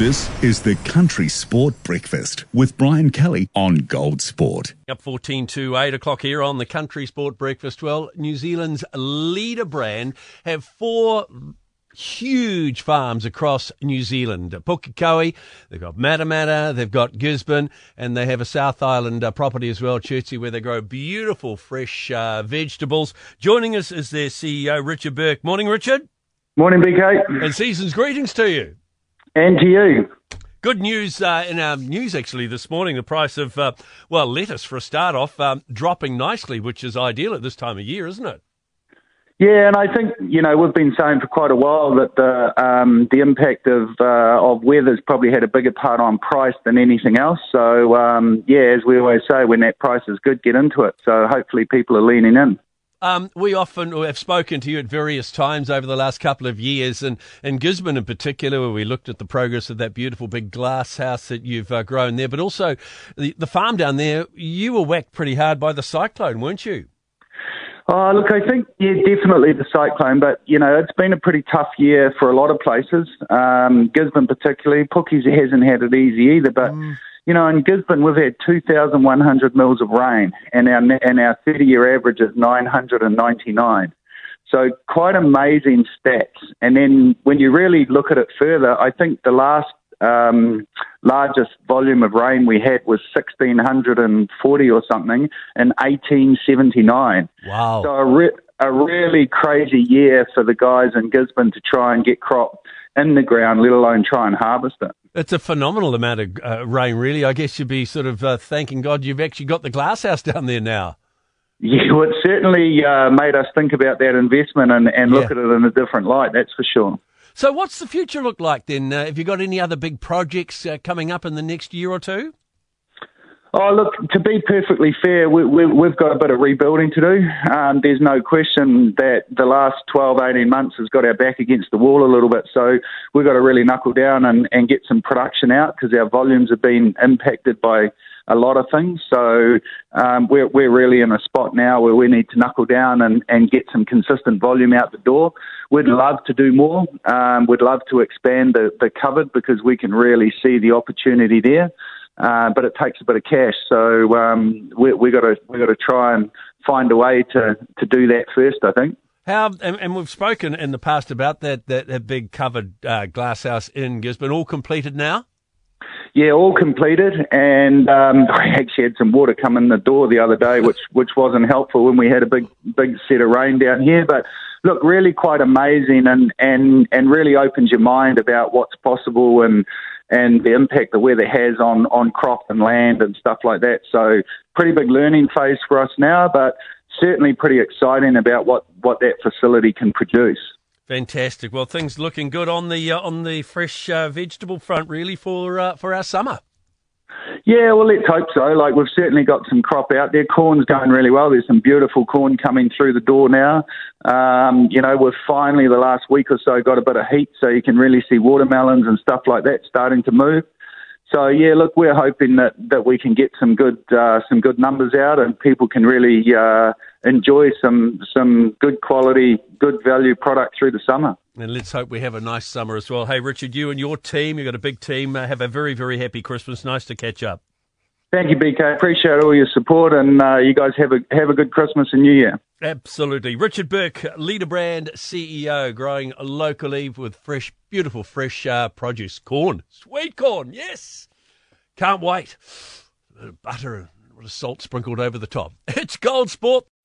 This is the Country Sport Breakfast with Brian Kelly on Gold Sport. Up 14 to 8 o'clock here on the Country Sport Breakfast. Well, New Zealand's LeaderBrand have four huge farms across New Zealand. Pukekohe, they've got Matamata, they've got Gisborne, and they have a South Island uh, property as well, Chertsey, where they grow beautiful fresh uh, vegetables. Joining us is their CEO, Richard Burke. Morning, Richard. Morning, BK. And season's greetings to you. And to you. Good news uh, in our news actually this morning. The price of, uh, well, lettuce for a start off, um, dropping nicely, which is ideal at this time of year, isn't it? Yeah, and I think you know we've been saying for quite a while that the um, the impact of uh, of weather's probably had a bigger part on price than anything else. So um, yeah, as we always say, when that price is good, get into it. So hopefully people are leaning in. Um, we often have spoken to you at various times over the last couple of years, and in Gisborne in particular, where we looked at the progress of that beautiful big glass house that you've uh, grown there, but also the, the farm down there. You were whacked pretty hard by the cyclone, weren't you? Oh, look, I think, yeah, definitely the cyclone, but, you know, it's been a pretty tough year for a lot of places. Um, Gisborne particularly. Pookies hasn't had it easy either, but, mm. You know, in Gisborne we've had 2,100 mils of rain, and our, and our 30-year average is 999. So quite amazing stats. And then when you really look at it further, I think the last um, largest volume of rain we had was 1640 or something in 1879. Wow. So a, re- a really crazy year for the guys in Gisborne to try and get crop in the ground, let alone try and harvest it. It's a phenomenal amount of uh, rain, really. I guess you'd be sort of uh, thanking God you've actually got the glasshouse down there now. Yeah, well, it certainly uh, made us think about that investment and, and look yeah. at it in a different light, that's for sure. So, what's the future look like then? Uh, have you got any other big projects uh, coming up in the next year or two? Oh, look, to be perfectly fair, we, have we, got a bit of rebuilding to do. Um, there's no question that the last 12, 18 months has got our back against the wall a little bit. So we've got to really knuckle down and, and get some production out because our volumes have been impacted by a lot of things. So um, we're, we're really in a spot now where we need to knuckle down and, and get some consistent volume out the door. We'd love to do more. Um, we'd love to expand the, the cupboard because we can really see the opportunity there. Uh, but it takes a bit of cash, so um, we, we got to we got to try and find a way to, to do that first. I think. How and, and we've spoken in the past about that that, that big covered uh, glass house in Gisborne, all completed now. Yeah, all completed, and um, I actually had some water come in the door the other day, which which wasn't helpful when we had a big big set of rain down here. But look, really quite amazing, and and and really opens your mind about what's possible and and the impact the weather has on on crop and land and stuff like that. So pretty big learning phase for us now, but certainly pretty exciting about what what that facility can produce. Fantastic. Well, things looking good on the uh, on the fresh uh, vegetable front, really for uh, for our summer. Yeah, well, let's hope so. Like we've certainly got some crop out there. Corn's going really well. There's some beautiful corn coming through the door now. Um, you know, we've finally the last week or so got a bit of heat, so you can really see watermelons and stuff like that starting to move. So yeah, look, we're hoping that, that we can get some good uh, some good numbers out, and people can really uh, enjoy some some good quality, good value product through the summer. And let's hope we have a nice summer as well. Hey, Richard, you and your team, you've got a big team. Uh, have a very very happy Christmas. Nice to catch up. Thank you, BK. Appreciate all your support, and uh, you guys have a have a good Christmas and New Year. Absolutely. Richard Burke, LeaderBrand CEO, growing locally with fresh, beautiful, fresh uh, produce. Corn, sweet corn, yes. Can't wait. butter and salt sprinkled over the top. It's Gold Sport.